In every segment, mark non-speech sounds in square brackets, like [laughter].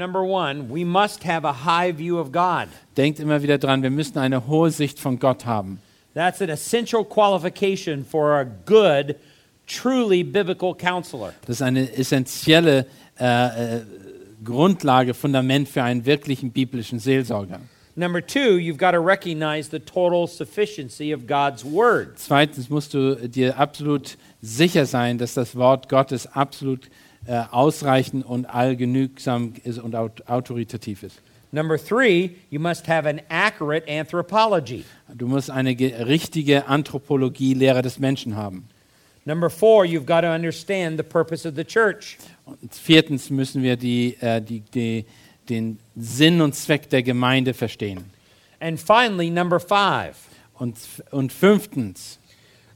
Number one, we must have a high view of God. Denkt immer wieder dran, wir müssen eine hohe Sicht von Gott haben. That's an essential qualification for a good, truly biblical counselor. Das ist eine essentielle äh, äh, Grundlage, Fundament für einen wirklichen biblischen Seelsorger. Number two, you've got to recognize the total sufficiency of God's word. Zweitens musst du dir absolut sicher sein, dass das Wort Gottes absolut äh, ausreichend und allgenügsam ist und aut autoritativ ist. Number three, you must have an accurate anthropology. Du musst eine ge- richtige Anthropologie, Lehre des Menschen haben. Number four, you've got to understand the purpose of the church. Und viertens müssen wir die, äh, die, die, den Sinn und Zweck der Gemeinde verstehen. And finally, number five, Und, und fünftens,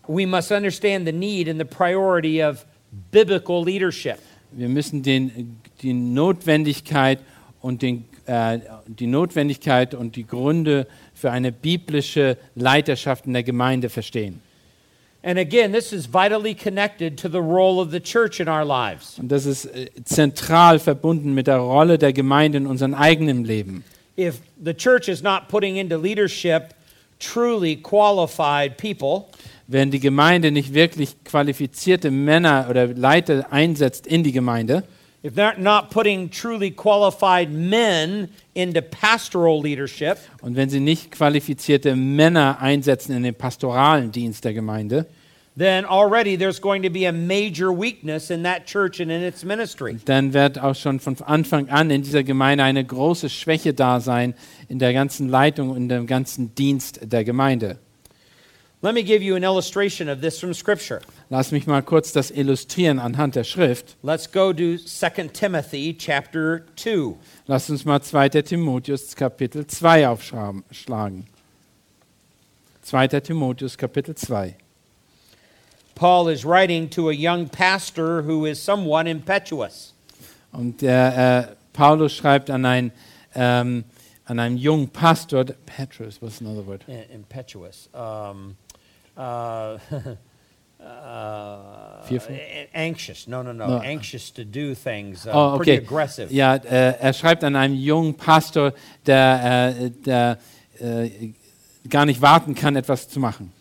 we must understand the need and the priority of biblical leadership. Wir müssen den, die Notwendigkeit und den, äh, die Notwendigkeit und die Gründe für eine biblische Leiterschaft in der Gemeinde verstehen. And again, this is vitally connected to the role of the church in our lives. Und das ist äh, zentral verbunden mit der Rolle der Gemeinde in unserem eigenen Leben. If the church is not putting into leadership truly qualified people, Wenn die Gemeinde nicht wirklich qualifizierte Männer oder Leiter einsetzt in die Gemeinde, if they're not putting truly qualified men into pastoral leadership, und wenn sie nicht qualifizierte Männer einsetzen in den pastoralen Dienst der Gemeinde, then already there's going to be a major weakness in that church and in its ministry. dann wird auch schon von Anfang an in dieser Gemeinde eine große Schwäche da sein in der ganzen Leitung und dem ganzen Dienst der Gemeinde. Let me give you an illustration of this from Scripture. Lass mich mal kurz das illustrieren anhand der Schrift. Let's go to 2 Timothy chapter 2. Lass uns mal 2. Timotheus Kapitel 2 aufschlagen. 2. Timotheus Kapitel 2. Paul is writing to a young pastor who is somewhat impetuous. Und der, äh, Paulus schreibt an, ein, ähm, an einen jungen Pastor, Petrus, what's another word? Impetuous. Um, uh, [laughs] uh, Fearful? a- anxious. No, no, no. No. Anxious to do things. Uh, Oh, Pretty okay. aggressive. Ja, äh, er schreibt an einen jungen Pastor, der, äh, der äh, gar nicht warten kann, etwas zu machen.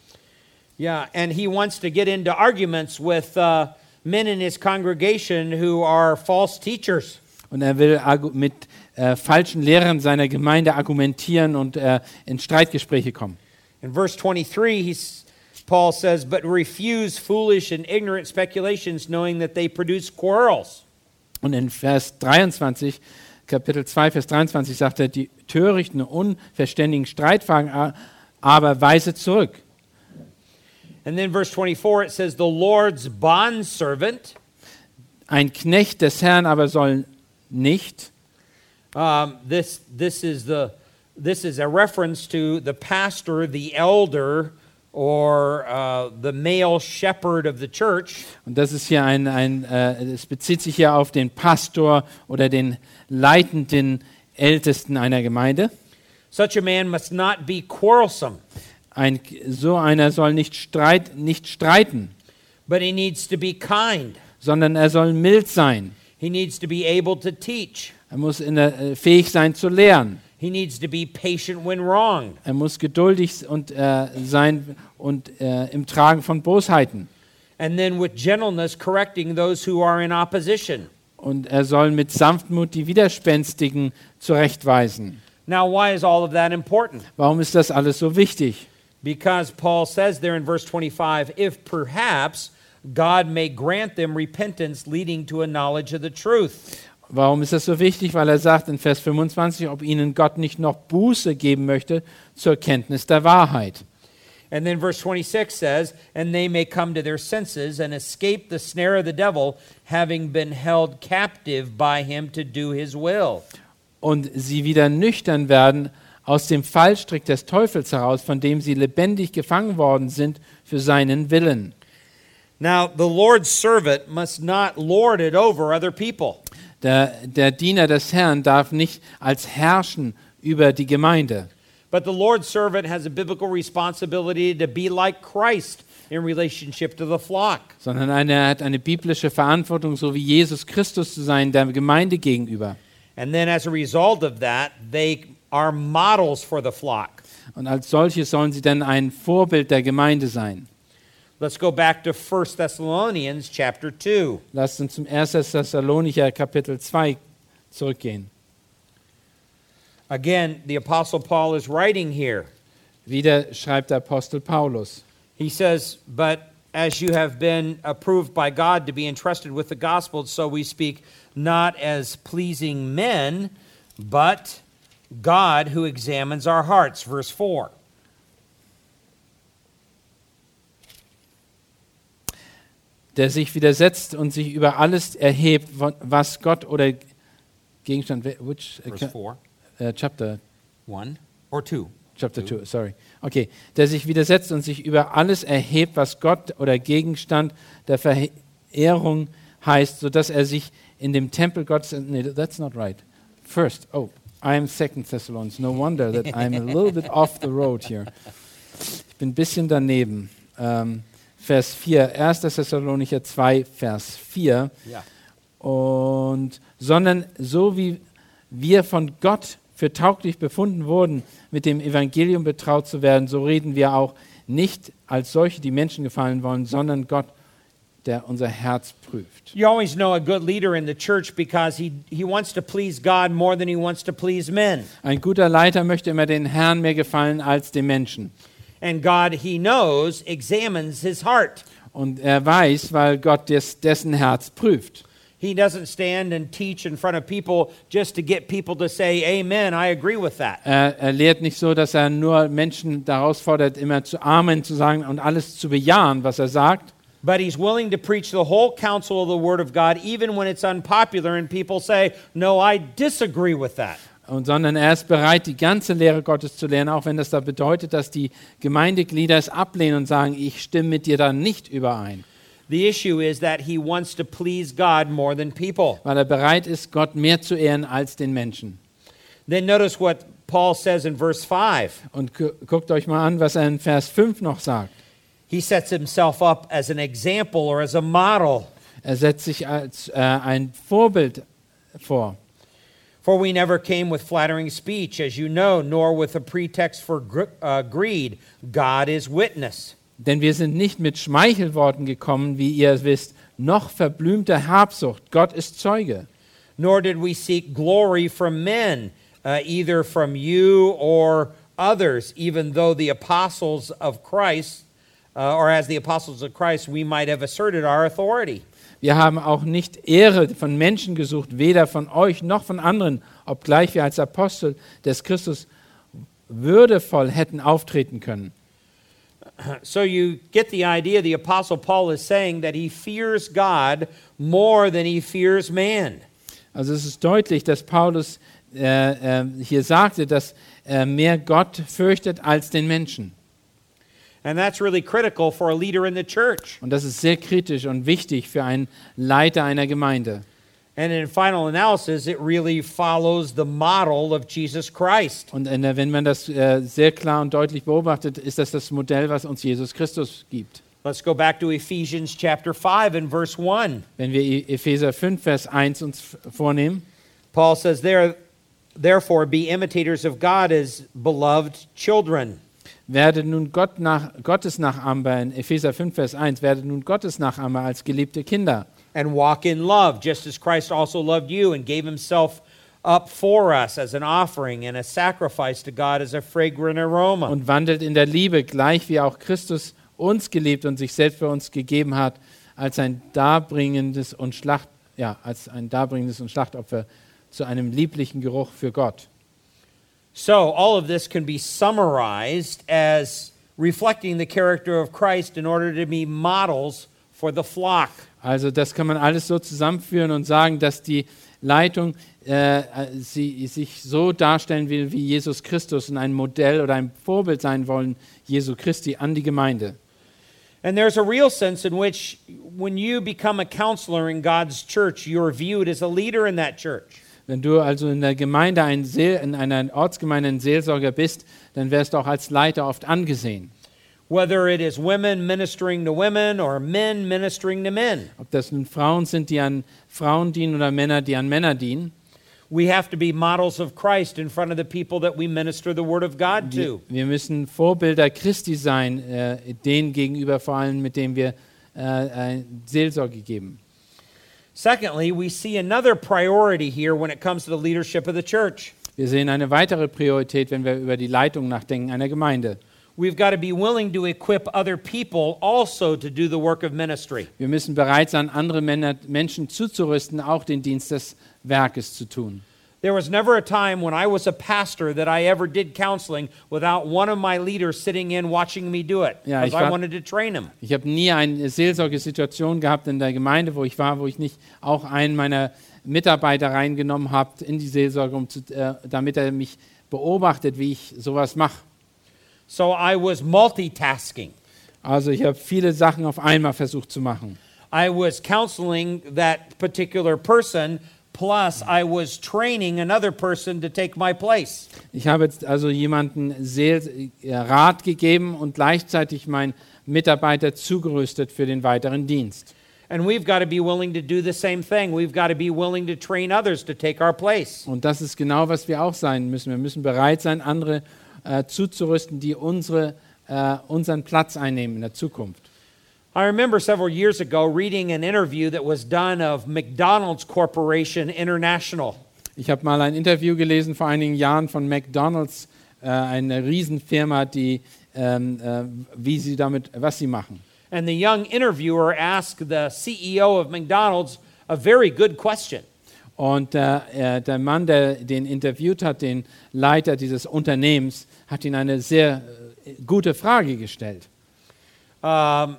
Yeah, and he wants to get into arguments with uh, men in his congregation who are false teachers. Und er will mit äh, falschen Lehrern seiner Gemeinde argumentieren und äh, in Streitgespräche kommen. In verse 23, he's, Paul says, But refuse foolish and ignorant speculations, knowing that they produce quarrels. Und in Vers 23, Kapitel 2, Vers 23 sagt er, die törichten, unverständigen Streitfragen aber weise zurück. And then verse 24, it says, The Lord's bondservant. Ein Knecht des Herrn aber soll nicht, Um, this, this, is the, this is a reference to the pastor, the elder, or uh, the male shepherd of the church. und das ist hier ein, ein äh, es bezieht sich hier auf den Pastor oder den leitenden Ältesten einer Gemeinde. Such a man must not be quarrelsome, Ein, so einer soll nicht, streit, nicht streiten, but he needs to be kind. sondern er soll mild sein. He needs to be able to teach. Er muss in der, äh, fähig sein zu lehren. He needs to be patient when wronged. Er muss geduldig und, äh, sein und äh, im Tragen von Bosheiten. And then with gentleness correcting those who are in opposition. Und er soll mit Sanftmut die Widerspenstigen zurechtweisen. Now, why is all of that important? Warum ist das alles so wichtig? Because Paul says there in verse 25, if perhaps God may grant them repentance leading to a knowledge of the truth. Warum ist das so wichtig? Weil er sagt in Vers 25, ob ihnen Gott nicht noch Buße geben möchte zur Kenntnis der Wahrheit. And then verse 26 says, And they may come to their senses and escape the snare of the devil, having been held captive by him to do his will. und sie wieder nüchtern werden aus dem Fallstrick des Teufels heraus, von dem sie lebendig gefangen worden sind für seinen Willen. Now, the Lord's servant must not lord it over other people. Der, der Diener des Herrn darf nicht als herrschen über die Gemeinde. But the Lord's servant has a biblical responsibility to be like Christ in relationship to the flock. sondern eine, er hat eine biblische Verantwortung, so wie Jesus Christus zu sein, der Gemeinde gegenüber. And then as a result of that, they are models for the flock. Und als solche sollen sie dann ein Vorbild der Gemeinde sein. Let's go back to 1 Thessalonians chapter 2. Lasst uns zum 1. Thessalonicher Kapitel 2 zurückgehen. Again, the Apostle Paul is writing here. Wieder schreibt der Apostel Paulus. He says, But as you have been approved by God to be entrusted with the gospel, so we speak not as pleasing men, but God who examines our hearts. Verse 4. der sich widersetzt und sich über alles erhebt, was Gott oder Gegenstand, which Verse 4. uh, chapter 1 or 2. Chapter 2, sorry. Okay, der sich widersetzt und sich über alles erhebt, was Gott oder Gegenstand der Verehrung heißt, sodass er sich in dem Tempel Gottes, nee, that's not right. First, oh, I'm second Thessalonians. No wonder that I'm a little bit off the road here. Ich bin ein bisschen daneben. Ähm, Vers 4, 1. Thessalonicher 2, Vers 4. Yeah. Und, sondern so wie wir von Gott für tauglich befunden wurden, mit dem Evangelium betraut zu werden, so reden wir auch nicht als solche, die Menschen gefallen wollen, sondern Gott, der unser Herz prüft. You always know a good leader in the church because he, he wants to please God more than he wants to please men. Ein guter Leiter möchte immer den Herrn mehr gefallen als den Menschen. And God, he knows, examines his heart. Und er weiß, weil Gott des, dessen Herz prüft. He doesn't stand and teach in front of people just to get people to say, Amen, I agree with that. Er, er lehrt nicht so, dass er nur Menschen daraus fordert, immer zu Amen zu sagen und alles zu bejahen, was er sagt. But he's willing to preach the whole counsel of the Word of God, even when it's unpopular and people say, No, I disagree with that. Und, sondern er ist bereit, die ganze Lehre Gottes zu lernen, auch wenn das da bedeutet, dass die Gemeindeglieder es ablehnen und sagen, ich stimme mit dir da nicht überein. The issue is that he wants to please God more than people. Weil er bereit ist, Gott mehr zu ehren als den Menschen. Then notice what Paul says in verse 5. Und gu guckt euch mal an, was er in Vers 5 noch sagt. He sets himself up as an example or as a model. Er setzt sich als äh, ein Vorbild vor. For we never came with flattering speech, as you know, nor with a pretext for gr- uh, greed. God is witness. Denn wir sind nicht mit Schmeichelworten gekommen, wie ihr wisst, noch verblümter Habsucht. Gott ist Zeuge. Nor did we seek glory from men, uh, either from you or others, even though the apostles of Christ, uh, or as the apostles of Christ, we might have asserted our authority. Wir haben auch nicht Ehre von Menschen gesucht, weder von euch noch von anderen, obgleich wir als Apostel des Christus würdevoll hätten auftreten können. So you get the idea the Apostle Paul is saying that he fears God more than he fears man. Also es ist deutlich, dass Paulus äh, äh, hier sagte, dass er mehr Gott fürchtet als den Menschen. And that's really critical for a leader in the church. Und das ist sehr kritisch und wichtig für einen Leiter einer Gemeinde. And in final analysis, it really follows the model of Jesus Christ. Und der, wenn man das äh, sehr klar und deutlich beobachtet, ist das das Modell, was uns Jesus Christus gibt. Let's go back to Ephesians chapter 5 and verse 1. Wenn wir Epheser 5, Vers 1 uns vornehmen, Paul says there therefore be imitators of God as beloved children. Werde nun Gott nach, Gottes Nachahmer, in Epheser 5, Vers 1, werde nun Gottes Nachahmer als geliebte Kinder and walk in love, just as Christ also loved you and gave himself up for us as an offering and a sacrifice to God as a fragrant aroma. und wandelt in der Liebe, gleich wie auch Christus uns geliebt und sich selbst für uns gegeben hat, als ein darbringendes und Schlacht, ja, als ein darbringendes und Schlachtopfer zu einem lieblichen Geruch für Gott. So, all of this can be summarized as reflecting the character of Christ in order to be models for the flock. Also das kann man alles so zusammenführen und sagen, dass die Leitung äh, sie, sich so darstellen will wie Jesus Christus und ein Modell oder ein Vorbild sein wollen, Jesu Christi, an die Gemeinde. And there's a real sense in which, when you become a counselor in God's church, you're viewed as a leader in that church. Wenn du also in der Gemeinde, ein Seel, in einer Ortsgemeinde ein Seelsorger bist, dann wirst du auch als Leiter oft angesehen. Whether it is women ministering to women or men ministering to men. Ob das nun Frauen sind, die an Frauen dienen oder Männer, die an Männer dienen. We have to be models of Christ in front of the people that we minister the Word of God Wir, to. wir müssen Vorbilder Christi sein, äh, denen gegenüber vor allem, mit denen wir äh, äh, Seelsorge geben. Secondly, we see another priority here when it comes to the leadership of the church. Wir sehen eine weitere Priorität, wenn wir über die Leitung nachdenken einer Gemeinde. We've got to be willing to equip other people also to do the work of ministry. Wir müssen bereit sein, andere Männer, Menschen zuzurüsten, auch den Dienst des Werkes zu tun. There was never a time when I was a pastor that I ever did counseling without one of my leaders sitting in watching me do it Ja, because I wanted to train him. Ich habe nie eine Seelsorgesituation gehabt in der Gemeinde, wo ich war, wo ich nicht auch einen meiner Mitarbeiter reingenommen habe in die Seelsorge, um zu, äh, damit er mich beobachtet, wie ich sowas mache. So I was multitasking. Also ich habe viele Sachen auf einmal versucht zu machen. I was counseling that particular person, plus I was training another person to take my place. Ich habe jetzt also jemanden Seel Rat gegeben und gleichzeitig meinen Mitarbeiter zugerüstet für den weiteren Dienst. And we've got to be willing to do the same thing. We've got to be willing to train others to take our place. Und das ist genau, was wir auch sein müssen. Wir müssen bereit sein, andere äh, zuzurüsten, die unsere, äh, unseren Platz einnehmen in der Zukunft. I remember several years ago reading an interview that was done of McDonald's Corporation International. Ich habe mal ein Interview gelesen vor einigen Jahren von McDonald's, äh, eine Riesenfirma, die, ähm, äh, wie sie damit, was sie machen. And the young interviewer asked the CEO of McDonald's a very good question. Und äh, äh, der Mann, der den interviewt hat, den Leiter dieses Unternehmens, hat ihn eine sehr äh, gute Frage gestellt. Um,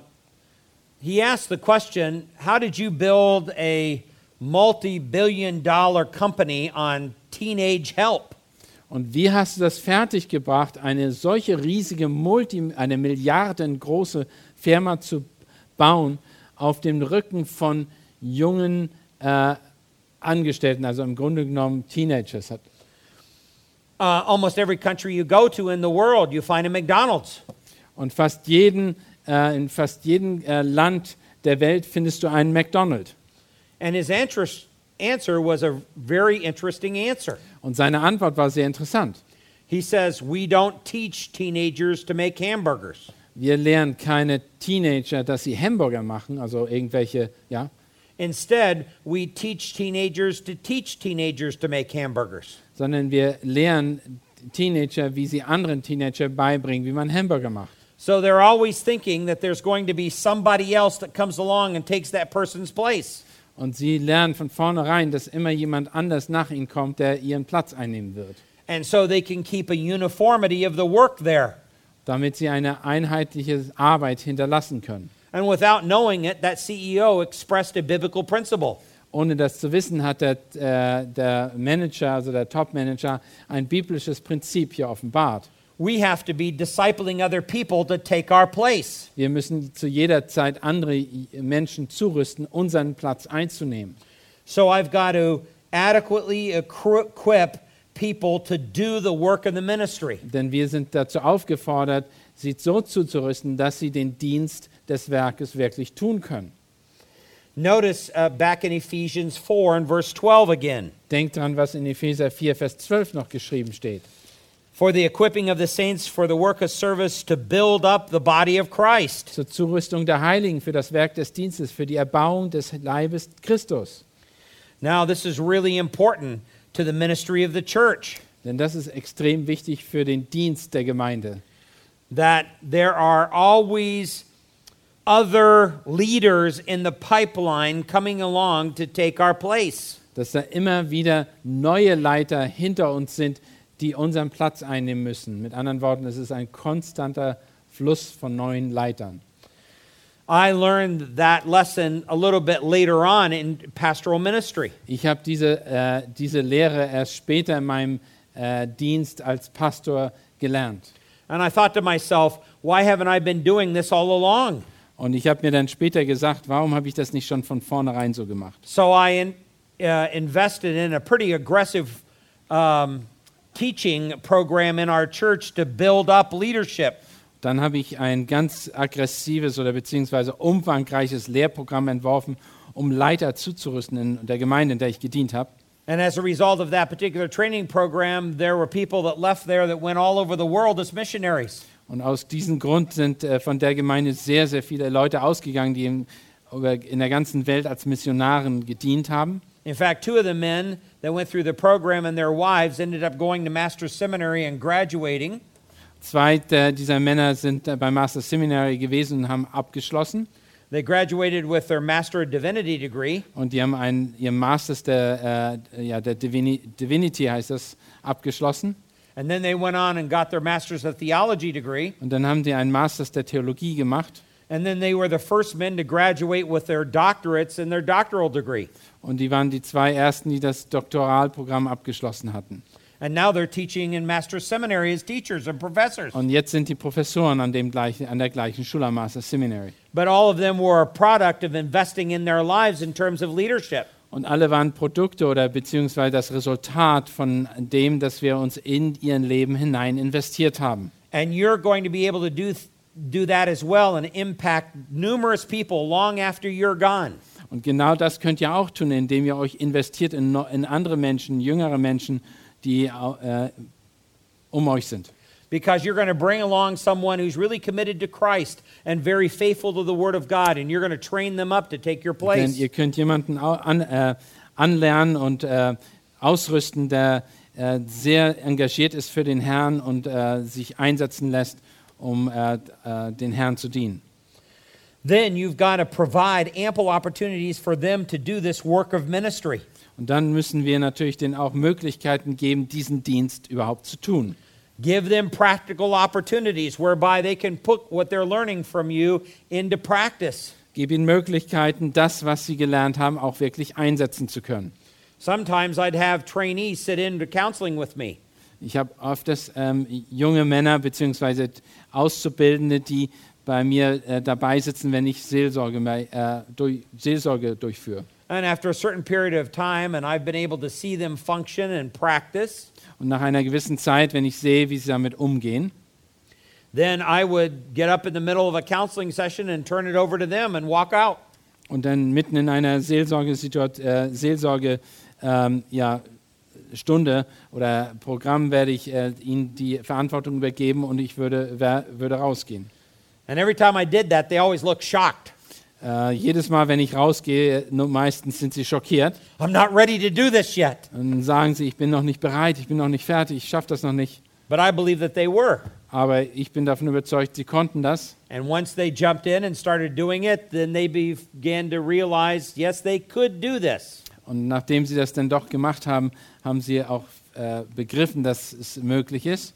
he asked the question How did you build a multi billion dollar company on teenage help? Und wie hast du das fertiggebracht, eine solche riesige, Multi, eine milliardengroße Firma zu bauen auf dem Rücken von jungen äh, Angestellten, also im Grunde genommen Teenagers? Hat. Uh, almost every country you go to in the world, you find a McDonald's. Und fast jeden, äh, in fast jedem äh, Land der Welt findest du einen McDonald's. And his answer, was a very interesting answer. Und seine Antwort war sehr interessant. He says, We don't teach teenagers to make hamburgers. Wir lernen keine Teenager, dass sie Hamburger machen, also irgendwelche, ja, Instead, we teach teenagers to teach teenagers to make hamburgers. sondern wir lernen Teenager, wie sie anderen Teenager beibringen, wie man Hamburger macht. So they're always thinking that there's going to be somebody else that comes along and takes that person's place. Und sie lernen von vornherein, dass immer jemand anders nach ihnen kommt, der ihren Platz einnehmen wird, And so they can keep a uniformity of the work there. damit sie eine einheitliche Arbeit hinterlassen können. And without knowing it, that CEO expressed a biblical principle. Ohne das zu wissen, hat der, äh, der Manager, also der Top-Manager, ein biblisches Prinzip hier offenbart. We have to be discipling other people to take our place. Wir müssen zu jeder Zeit andere Menschen zurüsten, unseren Platz einzunehmen. So I've got to adequately equi- equip people to do the work of the ministry. Denn wir sind dazu aufgefordert, sie so zuzurüsten, dass sie den Dienst des Werkes wirklich tun können. Notice uh, back in Ephesians 4 and verse 12 again. Denkt dran, was in Epheser 4, Vers 12 noch geschrieben steht. For the equipping of the saints for the work of service to build up the body of Christ. Zur Zurüstung der Heiligen für das Werk des Dienstes, für die Erbauung des Leibes Christus. Now, this is really important to the ministry of the church Denn das ist extrem wichtig für den Dienst der Gemeinde. that there are always other leaders in the pipeline coming along to take our place. Dass da immer wieder neue Leiter hinter uns sind, die unseren Platz einnehmen müssen. Mit anderen Worten, es ist ein konstanter Fluss von neuen Leitern. I learned that lesson a little bit later on in pastoral ministry. Ich habe diese, äh, diese Lehre erst später in meinem äh, Dienst als Pastor gelernt. And I thought to myself, why haven't I been doing this all along? Und ich habe mir dann später gesagt, warum habe ich das nicht schon von vornherein so gemacht? So I in, uh, invested in a pretty aggressive um, teaching program in our church to build up leadership. Dann habe ich ein ganz aggressives oder beziehungsweise umfangreiches Lehrprogramm entworfen, um Leiter zuzurüsten in der Gemeinde, in der ich gedient habe. And as a result of that particular training program, there were people that left there that went all over the world as missionaries. Und aus diesem Grund sind äh, von der Gemeinde sehr, sehr viele Leute ausgegangen, die in, in der ganzen Welt als Missionaren gedient haben. In fact, two of the men that went through the program and their wives ended up going to Master's Seminary and graduating. Zwei dieser Männer sind äh, beim Master Seminary gewesen und haben abgeschlossen. They graduated with their Master of Divinity degree. Und die haben ein, ihr Masters der, äh, ja, der Divini Divinity, heißt das, abgeschlossen. And then they went on and got their Master's of Theology degree. Und dann haben die einen Masters der Theologie gemacht. And then they were the first men to graduate with their doctorates and their doctoral degree. Und die waren die zwei ersten, die das Doktoralprogramm abgeschlossen hatten. And now they're teaching in Master's Seminary as teachers and professors. Und jetzt sind die Professoren an, dem gleichen, an der gleichen Schule, Master Seminary. But all of them were a product of investing in their lives in terms of leadership. Und alle waren Produkte oder beziehungsweise das Resultat von dem, dass wir uns in ihren Leben hinein investiert haben. And you're going to be able to do, do that as well and impact numerous people long after you're gone. Und genau das könnt ihr auch tun, indem ihr euch investiert in, in andere Menschen, jüngere Menschen, die äh, um euch sind. Because you're going to bring along someone who's really committed to Christ and very faithful to the Word of God, and you're going to train them up to take your Denn place. ihr könnt jemanden an, äh, anlernen und äh, ausrüsten, der äh, sehr engagiert ist für den Herrn und äh, sich einsetzen lässt, um äh, den Herrn zu dienen. Then you've got to provide ample opportunities for them to do this work of ministry. Und dann müssen wir natürlich denen auch Möglichkeiten geben, diesen Dienst überhaupt zu tun. Give them practical opportunities whereby they can put what they're learning from you into practice. Gib ihnen Möglichkeiten, das, was sie gelernt haben, auch wirklich einsetzen zu können. Sometimes I'd have trainees sit into counseling with me. Ich habe öfters ähm, junge Männer bzw. Auszubildende, die bei mir äh, dabei sitzen, wenn ich Seelsorge, äh, durch, Seelsorge durchführe. And after a certain period of time, and I've been able to see them function and practice, Und nach einer gewissen Zeit, wenn ich sehe, wie sie damit umgehen, then I would get up in the middle of a counseling session and turn it over to them and walk out. und dann mitten in einer Seelsorgesituation, äh, Seelsorge, ähm, ja, Stunde oder Programm werde ich äh, ihnen die Verantwortung übergeben und ich würde, wer, würde rausgehen. And every time I did that, they always looked shocked. Äh, jedes Mal, wenn ich rausgehe, meistens sind sie schockiert I'm not ready to do this yet. und dann sagen sie, ich bin noch nicht bereit, ich bin noch nicht fertig, ich schaffe das noch nicht. But I believe that they were. Aber ich bin davon überzeugt, sie konnten das. And once they jumped in and started doing it, then they began to realize, yes, they could do this. Und nachdem sie das dann doch gemacht haben, haben sie auch äh, begriffen, dass es möglich ist.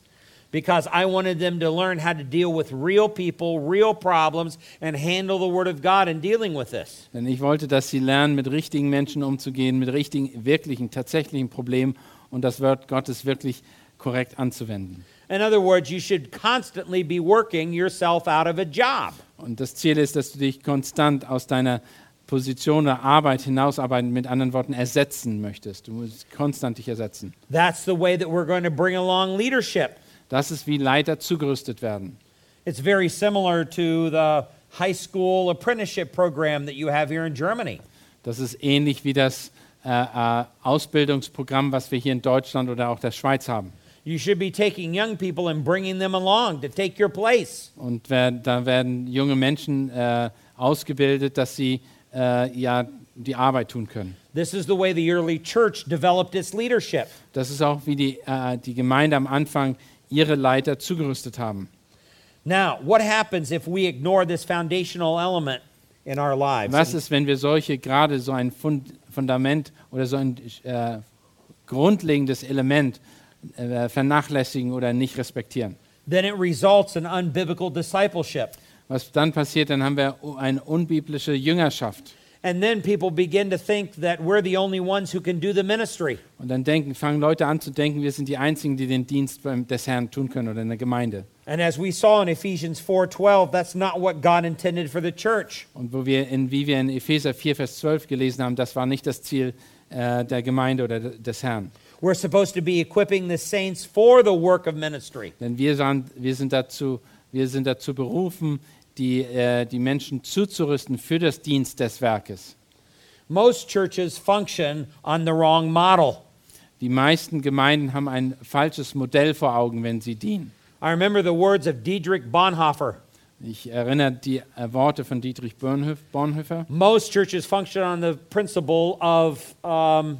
Because I wanted them to learn how to deal with real people, real problems, and handle the Word of God in dealing with this. Denn ich wollte, dass sie lernen, mit richtigen Menschen umzugehen, mit richtigen, wirklichen, tatsächlichen Problemen und das Wort Gottes wirklich korrekt anzuwenden. In other words, you should constantly be working yourself out of a job. Und das Ziel ist, dass du dich konstant aus deiner Position der Arbeit hinausarbeiten, mit anderen Worten ersetzen möchtest. Du musst konstant dich ersetzen. That's the way that we're going to bring along leadership. Das ist, wie Leiter zugerüstet werden. It's very similar to the high school apprenticeship program that you have here in Germany. Das ist ähnlich wie das äh, äh, Ausbildungsprogramm, was wir hier in Deutschland oder auch der Schweiz haben. You should be taking young people and bringing them along to take your place. Und da werden junge Menschen äh, ausgebildet, dass sie äh, ja die Arbeit tun können. This is the way the early church developed its leadership. Das ist auch, wie die, äh, die Gemeinde am Anfang ihre Leiter zugerüstet haben. Now, what happens if we ignore this foundational element in our lives? Was ist, wenn wir solche, gerade so ein Fund, Fundament oder so ein äh, grundlegendes Element äh, vernachlässigen oder nicht respektieren? then it results in unbiblical discipleship. Was dann passiert, dann haben wir eine unbiblische Jüngerschaft. And then people begin to think that we're the only ones who can do the ministry. Und dann denken, fangen Leute an zu denken, wir sind die Einzigen, die den Dienst beim, des Herrn tun können oder in der Gemeinde. And as we saw in Ephesians 4:12, that's not what God intended for the church. Und wo wir in, wie wir in Epheser 4, Vers 12 gelesen haben, das war nicht das Ziel äh, der Gemeinde oder de- des Herrn. We're supposed to be equipping the saints for the work of ministry. Denn wir, sahen, wir, sind, dazu, wir sind dazu berufen, die, äh, die Menschen zuzurüsten für das Dienst des Werkes. Most churches function on the wrong model. Die meisten Gemeinden haben ein falsches Modell vor Augen, wenn sie dienen. I remember the words of Dietrich Bonhoeffer. Ich erinnere die äh, Worte von Dietrich Bonhoef- Bonhoeffer. Most churches function on the principle of, um,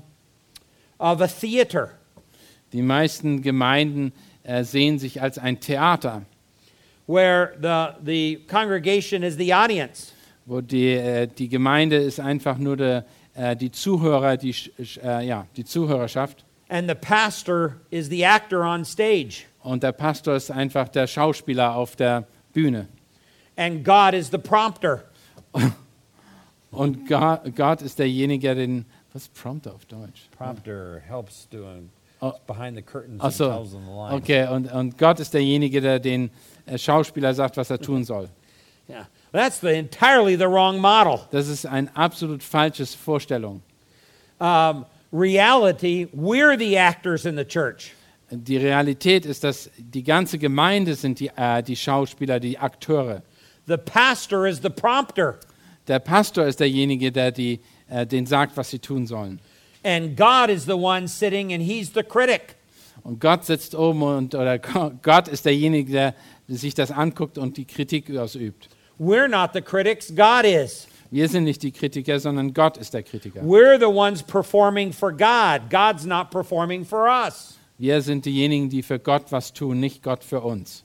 of a theater. Die meisten Gemeinden äh, sehen sich als ein Theater, where the, the congregation is the audience. wo die, äh, die Gemeinde ist einfach nur der, äh, die Zuhörer, die, sch- sch- äh, ja, die Zuhörerschaft. And the pastor is the actor on stage. Und der Pastor ist einfach der Schauspieler auf der Bühne. And God is the prompter. [laughs] Und God, Gott ist derjenige, den. Was Prompter auf Deutsch? Prompter helps doing Oh. behind the curtains Ach so. Okay, und, und Gott ist derjenige, der den Schauspieler sagt, was er tun soll. Yeah. That's the entirely the wrong model. Das ist eine absolut falsche Vorstellung. Um, reality, we're the actors in the church. Die Realität ist, dass die ganze Gemeinde sind die, äh, die Schauspieler, die Akteure. The pastor is the prompter. Der Pastor ist derjenige, der die, äh, den sagt, was sie tun sollen. And God is the one sitting and he's the critic. Und Gott sitzt oben und oder [laughs] Gott ist derjenige, der sich das anguckt und die Kritik ausübt. We're not the critics, God is. Wir sind nicht die Kritiker, sondern Gott ist der Kritiker. We're the ones performing for God. God's not performing for us. Wir sind diejenigen, die für Gott was tun, nicht Gott für uns.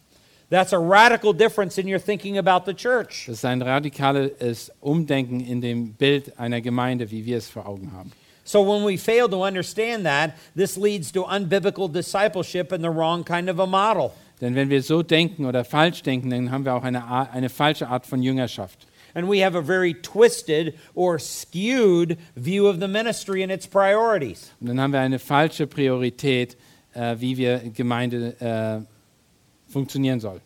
That's a radical difference in your thinking about the church. Das ist ein radikales Umdenken in dem Bild einer Gemeinde, wie wir es vor Augen haben. So when we fail to understand that, this leads to unbiblical discipleship and the wrong kind of a model. Denn wenn wir so denken oder falsch denken, dann haben wir auch eine, eine falsche Art von Jüngerschaft. And we have a very twisted or skewed view of the ministry and its priorities. Und dann haben wir eine falsche Priorität, äh, wie wir Gemeinde äh, funktionieren soll.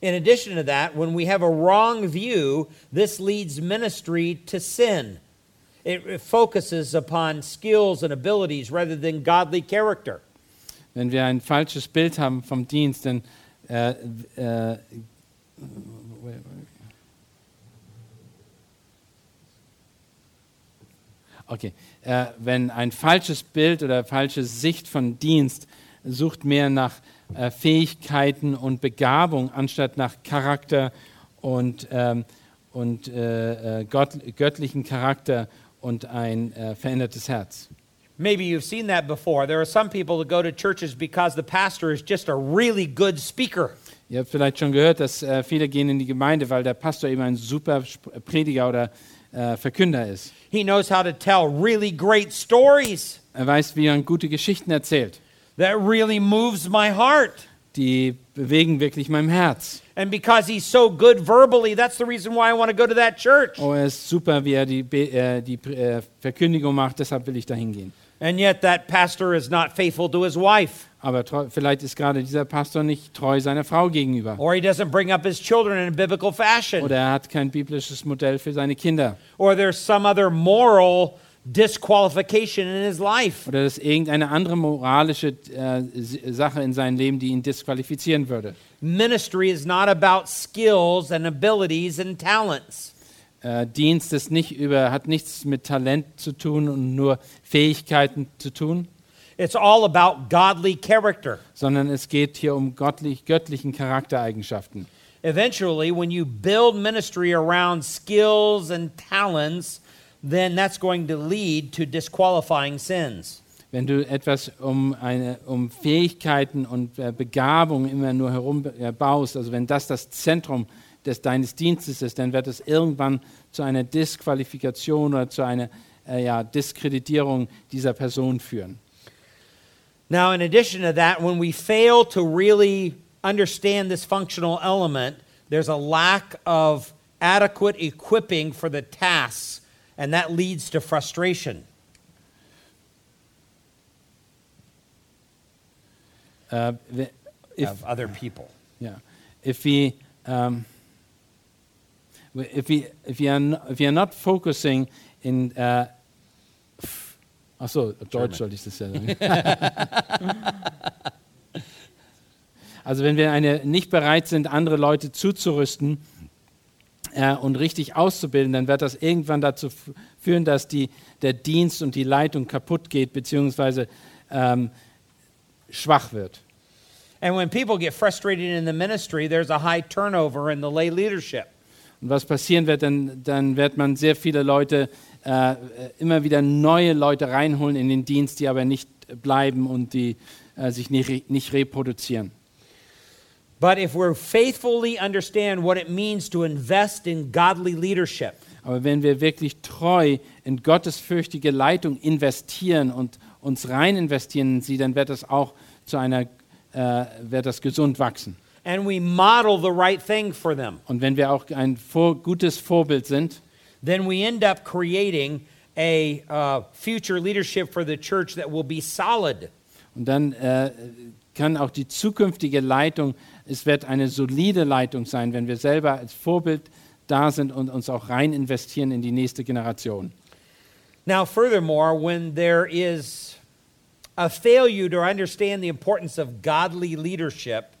In addition to that, when we have a wrong view, this leads ministry to sin. It focuses upon skills and abilities rather than godly character. Wenn wir ein falsches Bild haben vom Dienst, dann äh, äh, Okay, äh, wenn ein falsches Bild oder falsche Sicht von Dienst sucht mehr nach äh, Fähigkeiten und Begabung anstatt nach Charakter und, ähm, und äh, äh, Gott, göttlichen Charakter und ein verändertes Herz. Maybe you've seen that before. There are some people that go to churches because the pastor is just a really good speaker. Ihr habt vielleicht schon gehört, dass äh, viele gehen in die Gemeinde, weil der Pastor eben ein super Sp- Prediger oder äh, Verkünder ist. He knows how to tell really great stories Er weiß, wie er gute Geschichten erzählt. that really moves my heart. Die bewegen wirklich meinem Herz. And because he's so good verbally, that's the reason why I want to go to that church. Oh, er ist super, wie er die, äh, die äh, Verkündigung macht, deshalb will ich da hingehen. And yet that pastor is not faithful to his wife, Aber vielleicht ist gerade dieser Pastor nicht treu seiner Frau gegenüber. or he doesn't bring up his children in a biblical fashion, Oder er hat kein biblisches Modell für seine Kinder. or there's some other moral disqualification in his life. Oder das ist irgendeine andere moralische äh, Sache in seinem Leben, die ihn disqualifizieren würde. Ministry is not about skills and abilities and talents. Äh, Dienst ist nicht über, hat nichts mit Talent zu tun und nur Fähigkeiten zu tun, It's all about godly character. sondern es geht hier um gottlich, göttlichen Charaktereigenschaften. Eventually, when you build ministry around skills and talents, then that's going to lead to disqualifying sins. Wenn du etwas um, eine, um Fähigkeiten und äh, Begabung immer nur herum äh, baust, also wenn das das Zentrum des, deines Dienstes ist, dann wird es irgendwann zu einer Disqualifikation oder zu einer äh, ja, Diskreditierung dieser Person führen. Now, in addition to that, when we fail to really understand this functional element, there's a lack of adequate equipping for the tasks, and that leads to frustration. Uh, if, of other people. yeah, if we um, we- if we if we are if we are not focusing in uh, f- ach so, Deutsch sollte ich das ja sagen. [laughs] also wenn wir eine, nicht bereit sind, andere Leute zuzurüsten äh, und richtig auszubilden, dann wird das irgendwann dazu führen, dass die, der Dienst und die Leitung kaputt geht beziehungsweise ähm, schwach wird. And when people get frustrated in the ministry, there's a high turnover in the lay leadership. Und was passieren wird, dann, dann wird man sehr viele Leute, äh, immer wieder neue Leute reinholen in den Dienst, die aber nicht bleiben und die äh, sich nicht, nicht reproduzieren. But if we're faithfully understand what it means to invest in godly leadership, Aber wenn wir wirklich treu in gottesfürchtige Leitung investieren und uns rein investieren in sie, dann wird das auch zu einer, äh, wird das gesund wachsen. And we model the right thing for them, Und wenn wir auch ein vor, gutes Vorbild sind, then we end up creating a uh, future leadership for the church that will be solid. Und dann äh, kann auch die zukünftige Leitung, es wird eine solide Leitung sein, wenn wir selber als Vorbild da sind und uns auch rein investieren in die nächste Generation. Now, furthermore, when there is a failure to understand the importance of godly leadership,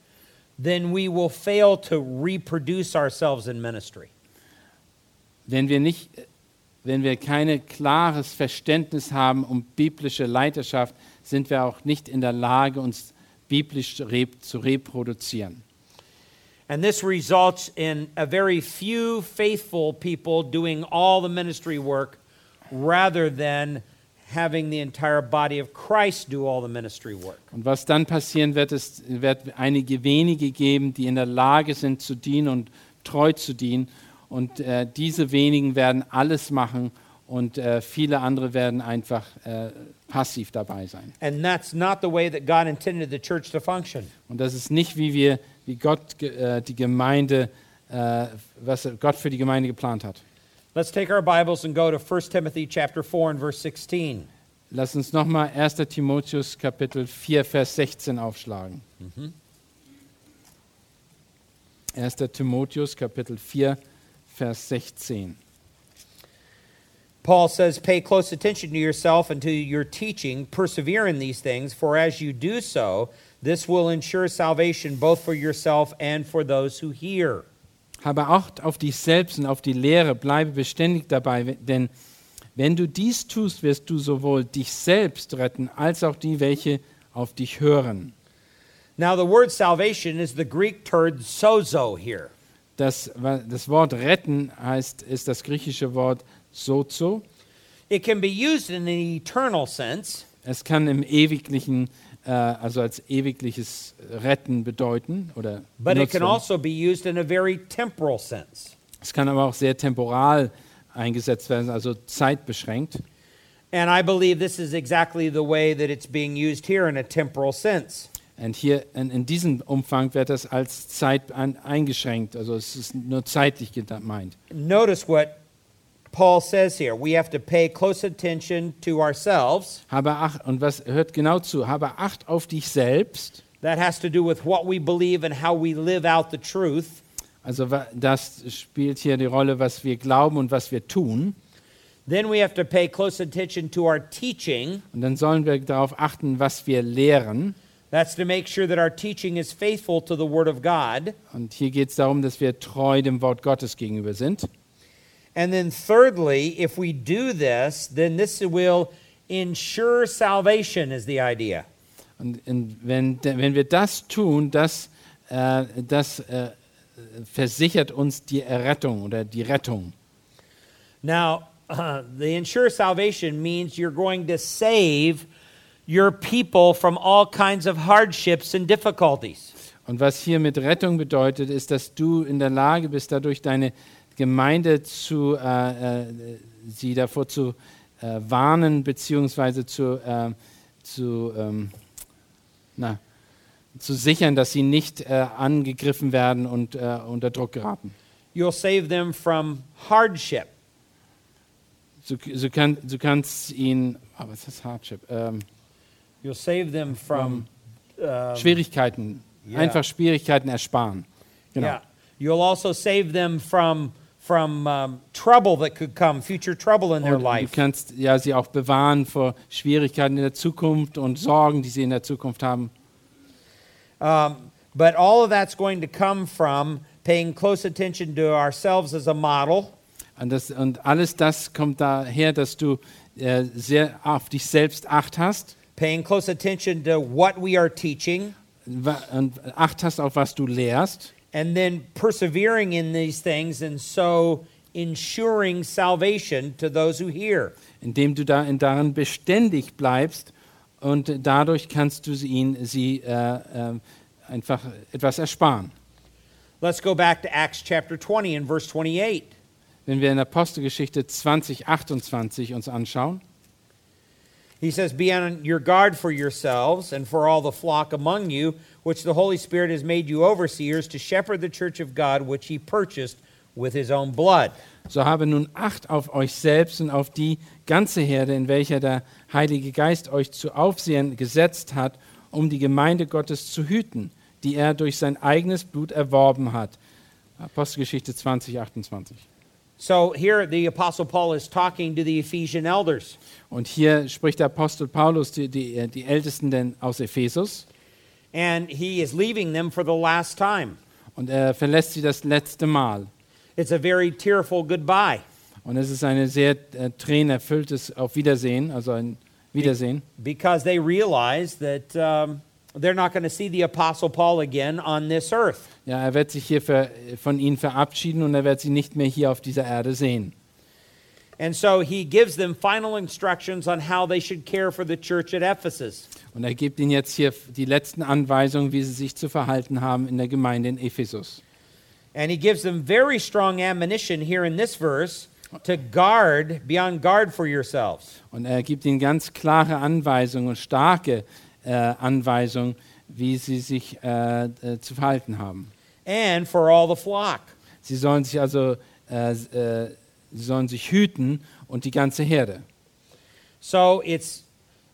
then we will fail to reproduce ourselves in ministry. Wenn wir nicht, wenn wir kein klares Verständnis haben um biblische Leiterschaft, sind wir auch nicht in der Lage, uns biblisch zu rep- zu reproduzieren. And this results in a very few faithful people doing all the ministry work rather than having the entire body of Christ do all the ministry work. Und was dann passieren wird, ist, wird einige wenige geben, die in der Lage sind zu dienen und treu zu dienen. Und äh, diese wenigen werden alles machen und äh, viele andere werden einfach äh, passiv dabei sein. And that's not the way that God intended the church to function. Und das ist nicht, wie wir, wie Gott äh, die Gemeinde, äh, was Gott für die Gemeinde geplant hat. Let's take our Bibles and go to 1 Timothy chapter 4 and verse 16. Lass uns nochmal 1. Timotheus Kapitel 4, Vers 16 aufschlagen. Mhm. 1. Timotheus Kapitel 4, Vers 16. Paul says, Pay close attention to yourself and to your teaching, persevere in these things, for as you do so, this will ensure salvation both for yourself and for those who hear. Habe Acht auf dich selbst und auf die Lehre, bleibe beständig dabei, denn wenn du dies tust, wirst du sowohl dich selbst retten, als auch die, welche auf dich hören. Now, the word salvation is the Greek word sozo here. Das, das Wort retten heißt, ist das griechische Wort sozo. It can be used in an eternal sense, Es kann im ewiglichen, äh, also als ewigliches Retten bedeuten oder but it can also be used in a very temporal sense. Es kann aber auch sehr temporal eingesetzt werden, also zeitbeschränkt. And I believe this is exactly the way that it's being used here in a temporal sense. Und hier in, in diesem Umfang wird das als Zeit an, eingeschränkt, also es ist nur zeitlich gemeint. Notice what Paul says here. We have to pay close attention to ourselves. Habe Acht, und was hört genau zu? Habe Acht auf dich selbst. That has to do with what we believe and how we live out the truth. Also das spielt hier die Rolle, was wir glauben und was wir tun. Then we have to pay close attention to our teaching. Und dann sollen wir darauf achten, was wir lehren. That's to make sure that our teaching is faithful to the Word of God. Und hier geht es darum, dass wir treu dem Wort Gottes gegenüber sind. And then, thirdly, if we do this, then this will ensure salvation, is the idea. Und wenn, wenn wir das tun, das, äh, das äh, versichert uns die Errettung oder die Rettung. Now, uh, [clears throat] the ensure salvation means you're going to save your people from all kinds of hardships and difficulties. Und was hier mit Rettung bedeutet, ist, dass du in der Lage bist, dadurch deine Gemeinde zu, äh, äh, sie davor zu äh, warnen, beziehungsweise zu, äh, zu ähm, na, zu sichern, dass sie nicht äh, angegriffen werden und äh, unter Druck geraten. You'll save them from hardship. So, so, kann, du kannst ihn, ah, was ist Hardship? Ähm, You'll save them from um, Schwierigkeiten, ja. einfach Schwierigkeiten ersparen. Genau. Yeah. You'll also save them from from um, trouble that could come, future trouble in their Und du life. kannst ja sie auch bewahren vor Schwierigkeiten in der Zukunft und Sorgen, die sie in der Zukunft haben. Um, but all of that's going to come from paying close attention to ourselves as a model, Und, das, und alles das kommt daher, dass du äh, sehr auf dich selbst acht hast paying close attention to what we are teaching, und acht hast auf was du lehrst and then persevering in these things and so ensuring salvation to those who hear. indem du da in darin beständig bleibst und dadurch kannst du ihnen sie äh, äh, einfach etwas ersparen. Let's go back to Acts chapter 20 and verse 28. Wenn wir in Apostelgeschichte 20, 28 uns anschauen, He says, Be on your guard for yourselves and for all the flock among you, which the Holy Spirit has made you overseers to shepherd the church of God, which he purchased with his own blood. so habe nun Acht auf euch selbst und auf die ganze Herde, in welcher der Heilige Geist euch zu Aufsehern gesetzt hat, um die Gemeinde Gottes zu hüten, die er durch sein eigenes Blut erworben hat. Apostelgeschichte 20, 28. So here the Apostle Paul is talking to the Ephesian elders. Und hier spricht der Apostel Paulus die, die, die Ältesten denn aus Ephesus And he is leaving them for the last time. und er verlässt sie das letzte Mal. It's a very tearful goodbye Und es ist ein sehr äh, tränenerfülltes Auf Wiedersehen, also ein Wiedersehen. because they realize that um, they're not going to see the Apostle Paul again on this earth. Ja, er wird sich hier ver, von ihnen verabschieden und er wird sie nicht mehr hier auf dieser Erde sehen. And so he gives them final instructions on how they should care for the church at Ephesus. Und er gibt ihnen jetzt hier die letzten Anweisungen, wie sie sich zu verhalten haben in der Gemeinde in Ephesus. And he gives them very strong admonition here in this verse to guard, be on guard for yourselves. Und er gibt ihnen ganz klare Anweisungen und starke äh, Anweisungen, wie sie sich äh, äh, zu verhalten haben. And for all the flock. Sie sollen sich also äh, äh, sie sollen sich hüten und die ganze Herde. So it's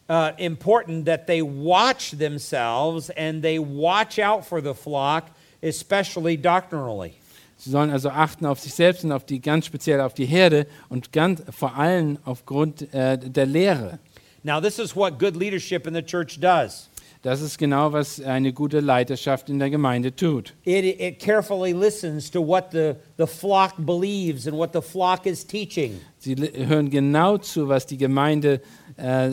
uh, important that they watch themselves and they watch out for the flock, especially doctrinally. Sie sollen also achten auf sich selbst und auf die ganz speziell auf die Herde und ganz vor allem aufgrund äh, der Lehre. Now, this is what good leadership in the church does. Das ist genau, was eine gute Leiterschaft in der Gemeinde tut. It, it carefully listens to what the, the flock believes and what the flock is teaching. Sie hören genau zu, was die Gemeinde äh,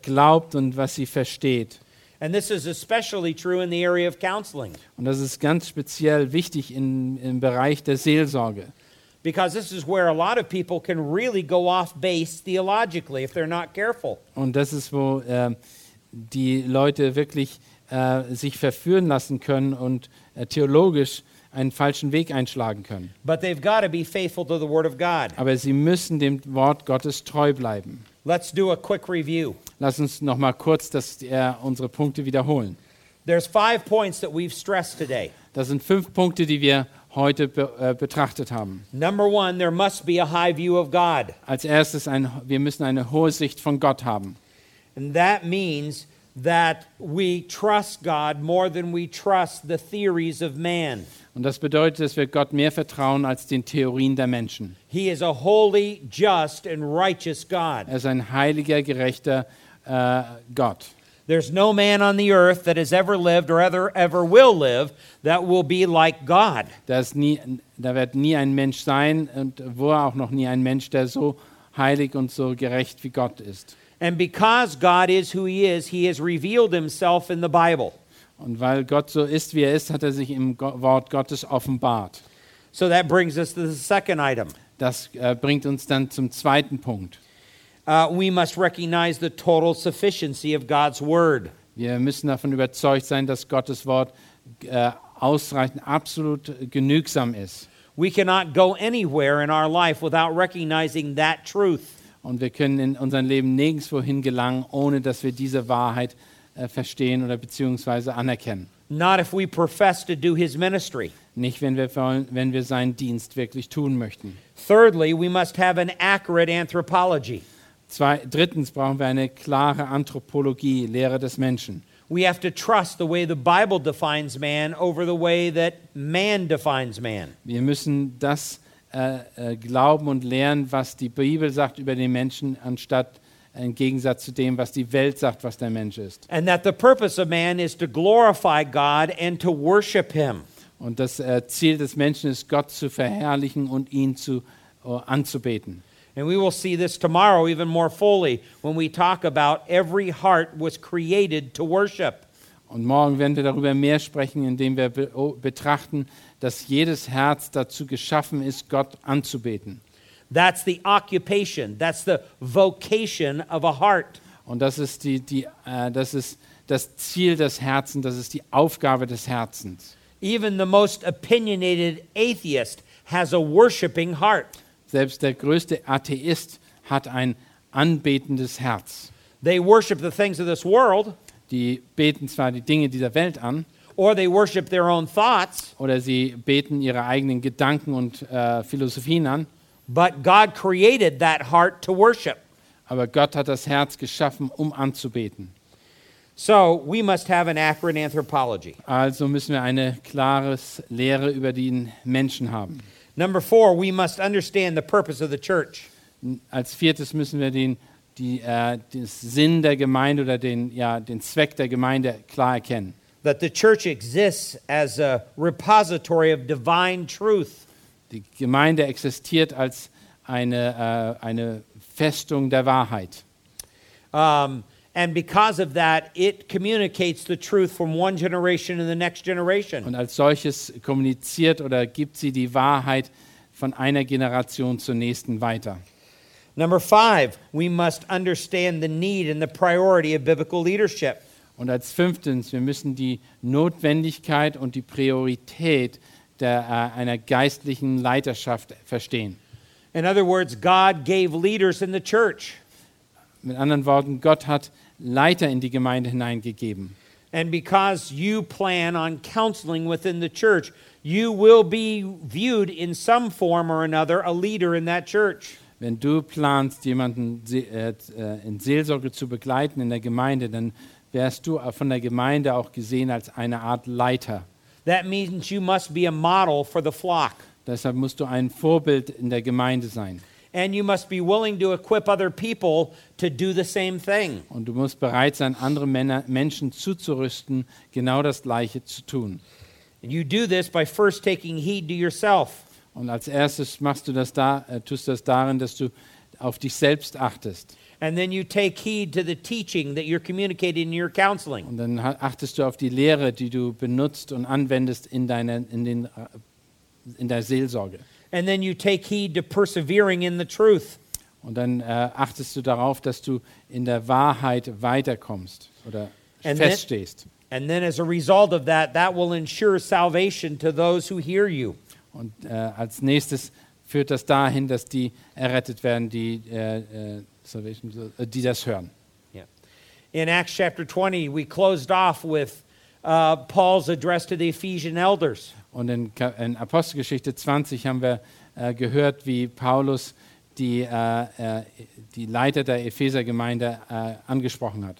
glaubt und was sie versteht. And this is especially true in the area of counseling Und das ist ganz speziell wichtig in, im Bereich der Seelsorge. Because this is where a lot of people can really go off base theologically if they're not careful. Und das ist, wo äh, die Leute wirklich äh, sich verführen lassen können und äh, theologisch einen falschen Weg einschlagen können. But they've got to be faithful to the Word of God. Aber sie müssen dem Wort Gottes treu bleiben. Let's do a quick review. Lass uns noch mal kurz das, äh, unsere Punkte wiederholen. There's five points that we've stressed today. Das sind fünf Punkte, die wir heute be äh, betrachtet haben. Number one, there must be a high view of God. Als erstes, ein, wir müssen eine hohe Sicht von Gott haben. And that means that we trust God more than we trust the theories of man. Und das bedeutet, dass wir Gott mehr vertrauen als den Theorien der Menschen. He is a holy, just, and righteous God. Er ist ein heiliger, gerechter äh, Gott. There's no man on the earth that has ever lived or ever, ever will live that will be like God. Da, ist nie, da wird nie ein Mensch sein und war auch noch nie ein Mensch, der so heilig und so gerecht wie Gott ist. And because God is who He is, He has revealed Himself in the Bible. Und weil Gott so ist, wie er ist, hat er sich im Wort Gottes offenbart. So that brings us to the second item. Das äh, bringt uns dann zum zweiten Punkt. Uh, we must recognize the total sufficiency of God's Word. Wir müssen davon überzeugt sein, dass Gottes Wort äh, ausreichend, absolut genügsam ist. We cannot go anywhere in our life without recognizing that truth. Und wir können in unserem Leben nirgendwo hingelangen, ohne dass wir diese Wahrheit äh, verstehen oder beziehungsweise anerkennen. not if we profess to do his ministry. Nicht, wenn wir, wollen, wenn wir seinen Dienst wirklich tun möchten. Thirdly, we must have an accurate anthropology. Zwei, drittens brauchen wir eine klare Anthropologie, Lehre des Menschen. We have to trust the way the Bible defines man over the way that man defines man. Wir müssen das äh, äh, glauben und lernen, was die Bibel sagt über den Menschen, anstatt im Gegensatz zu dem, was die Welt sagt, was der Mensch ist. And that the purpose of man is to glorify God and to worship him. Und das äh, Ziel des Menschen ist, Gott zu verherrlichen und ihn zu, äh, anzubeten. And we will see this tomorrow even more fully when we talk about every heart was created to worship. Und morgen werden wir darüber mehr sprechen, indem wir be oh, betrachten, dass jedes Herz dazu geschaffen ist, Gott anzubeten. That's the occupation, that's the vocation of a heart. Und das ist, die, die, äh, das ist das Ziel des Herzens, das ist die Aufgabe des Herzens. Even the most opinionated atheist has a worshiping heart. Selbst der größte Atheist hat ein anbetendes Herz. They worship the things of this world, Die beten zwar die Dinge dieser Welt an, or they worship their own thoughts, oder sie beten ihre eigenen Gedanken und äh, Philosophien an, but God created that heart to worship. aber Gott hat das Herz geschaffen, um anzubeten. So we must have an accurate anthropology. Also müssen wir eine klare Lehre über den Menschen haben. Number four, we must understand the purpose of the church. Als viertes müssen wir den, die, äh, den Sinn der Gemeinde oder den, ja, den Zweck der Gemeinde klar erkennen. That the church exists as a repository of divine truth. Die Gemeinde existiert als eine, äh, eine Festung der Wahrheit. Um, and because of that, it communicates the truth from one generation to the next generation. Und als solches kommuniziert oder gibt sie die Wahrheit von einer Generation zur nächsten weiter. Number five, we must understand the need and the priority of biblical leadership. Und als fünftens, wir müssen die Notwendigkeit und die Priorität der, äh, einer geistlichen Leiterschaft verstehen. In other words, God gave leaders in the church. Mit anderen Worten, Gott hat Leiter in die Gemeinde hineingegeben. And because you plan on counseling within the church, you will be viewed in some form or another a leader in that church. Wenn du planst, jemanden äh, äh, in Seelsorge zu begleiten in der Gemeinde, dann wärst du von der Gemeinde auch gesehen als eine Art Leiter. That means you must be a model for the flock. Deshalb musst du ein Vorbild in der Gemeinde sein. And you must be willing to equip other people to do the same thing. Und du musst bereit sein, andere Männer, Menschen zuzurüsten, genau das Gleiche zu tun. And you do this by first taking heed to yourself. Und als erstes machst du das da, äh, tust du das darin, dass du auf dich selbst achtest. And then you take heed to the teaching that you're communicating in your counseling. Und dann achtest du auf die Lehre, die du benutzt und anwendest in, deiner, in, den, äh, in der Seelsorge. And then you take heed to persevering in the truth. Und dann äh, achtest du darauf, dass du in der Wahrheit weiterkommst oder And then- feststehst. And then as a result of that, that will ensure salvation to those who hear you. Und äh, als nächstes führt das dahin, dass die errettet werden, die, äh, äh, Salvation, die das hören. Yeah. In Acts chapter 20, we closed off with uh, Paul's address to the Ephesian elders. Und in, in Apostelgeschichte 20 haben wir äh, gehört, wie Paulus die, äh, äh, die Leiter der Ephesergemeinde äh, angesprochen hat.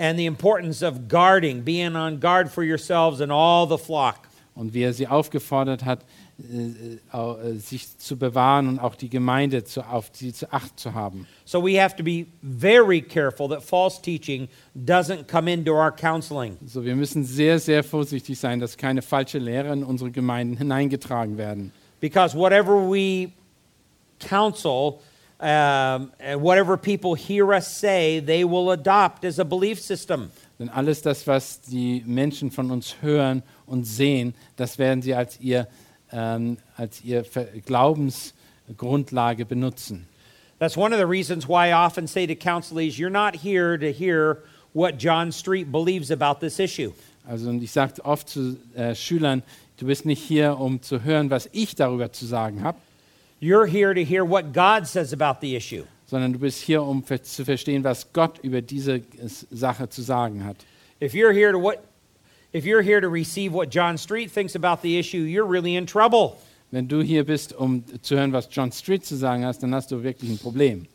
and the importance of guarding, being on guard for yourselves and all the flock. Und wie er sie aufgefordert hat, äh, äh, sich zu bewahren und auch die Gemeinde zu, auf sie zu acht zu haben. So we have to be very careful that false teaching doesn't come into our counseling. So, wir müssen sehr, sehr vorsichtig sein, dass keine falsche Lehre in unsere Gemeinden hineingetragen werden. Because whatever we counsel, um, whatever people hear us say, they will adopt as a belief system. Denn alles das, was die Menschen von uns hören und sehen, das werden sie als ihr, ähm, als ihr Glaubensgrundlage benutzen. That's one of the reasons why I often say to counselees, you're not here to hear what John Street believes about this issue. Also und ich sage oft zu äh, Schülern, du bist nicht hier, um zu hören, was ich darüber zu sagen habe, You're here to hear what God says about the issue. sondern du bist hier, um zu verstehen, was Gott über diese Sache zu sagen hat. If you're here to what If you're here to receive what John Street thinks about the issue, you're really in trouble. Wenn du hier bist, um zu hören, was John Street zu sagen hast, dann hast du wirklich ein Problem.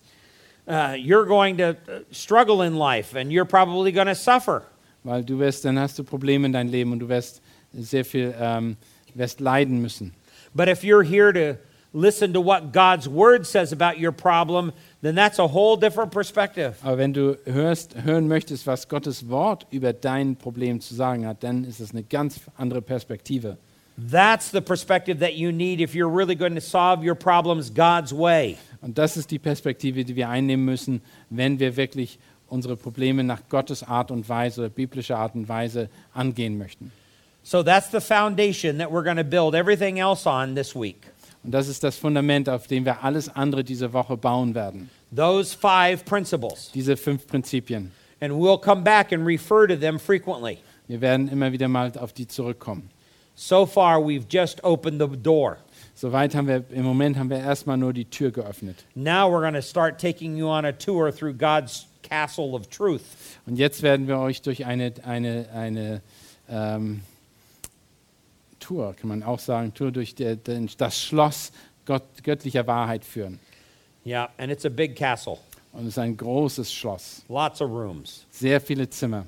Uh, you're going to uh, struggle in life and you're probably going to suffer. Weil du wirst, dann hast du Probleme in deinem Leben und du wirst sehr viel ähm, wirst leiden müssen. But if you're here to listen to what God's word says about your problem, then that's a whole different perspective. Aber wenn du hörst, hören möchtest, was Gottes Wort über dein Problem zu sagen hat, dann ist es eine ganz andere Perspektive. That's the perspective that you need if you're really going to solve your problems God's way. Und das ist die Perspektive, die wir einnehmen müssen, wenn wir wirklich unsere Probleme nach Gottes Art und Weise biblischer Art und Weise angehen möchten. So that's the foundation that we're going to build everything else on this week. Und das ist das Fundament, auf dem wir alles andere diese Woche bauen werden. Those five principles. Diese fünf Prinzipien. And we'll come back and refer to them frequently. Wir werden immer wieder mal auf die zurückkommen. So far, we've just opened the door. Soweit haben wir, im Moment haben wir erstmal nur die Tür geöffnet. Now we're going to start taking you on a tour through God's castle of truth. Und jetzt werden wir euch durch eine, eine, eine ähm, Tour, kann man auch sagen, Tour durch der, das Schloss Gott, göttlicher Wahrheit führen. Yeah, and it's a big castle, Und es ist ein großes Schloss, lots of rooms. sehr viele Zimmer.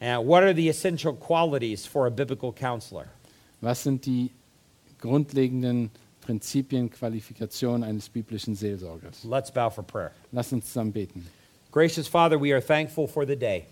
And what are the essential qualities for a biblical counselor? Was sind die grundlegenden Prinzipien, Qualifikationen eines biblischen Seelsorgers? Let's bow for prayer. Lass uns zusammen beten. Gracious Father, we are thankful for the day.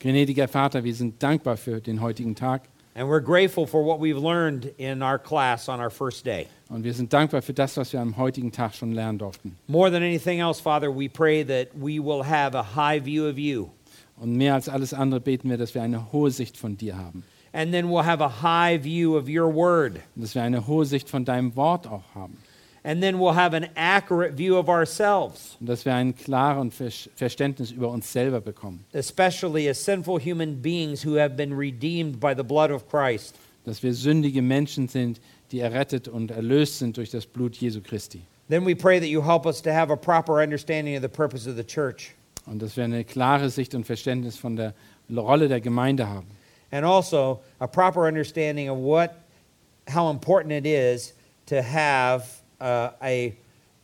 Gnädiger Vater, wir sind dankbar für den heutigen Tag And we're grateful for what we've learned in our class on our first day. Und wir sind dankbar für das, was wir am heutigen Tag schon lernen durften. More than anything else, Father, we pray that we will have a high view of you. Und mehr als alles andere beten wir, dass wir eine hohe Sicht von dir haben. And then we'll have a high view of your word. Und dass wir eine hohe Sicht von deinem Wort auch haben. And then we'll have an accurate view of ourselves, Und dass wir ein klares Ver Verständnis über uns selber bekommen. especially as sinful human beings who have been redeemed by the blood of Christ. Dass wir sündige Menschen sind, die errettet und erlöst sind durch das Blut Jesu Christi. Then we pray that you help us to have a proper understanding of the purpose of the church. Und dass wir eine klare Sicht und Verständnis von der Rolle der Gemeinde haben. and also a proper understanding of what how important it is to have uh, a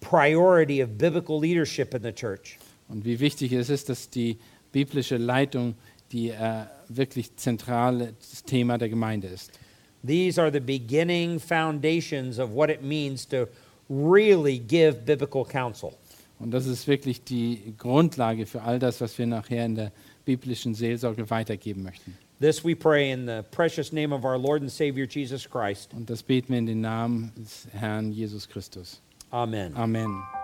priority of biblical leadership in the church Und wie wichtig es ist, dass die biblische Leitung die äh, wirklich zentrale Thema der Gemeinde ist. These are the beginning foundations of what it means to really give biblical counsel Und das ist wirklich die Grundlage für all das, was wir nachher in der biblischen Seelsorge weitergeben möchten. this we pray in the precious name of our lord and savior jesus christ Und das beten wir in den Namen des Herrn Jesus Christus. amen Amen.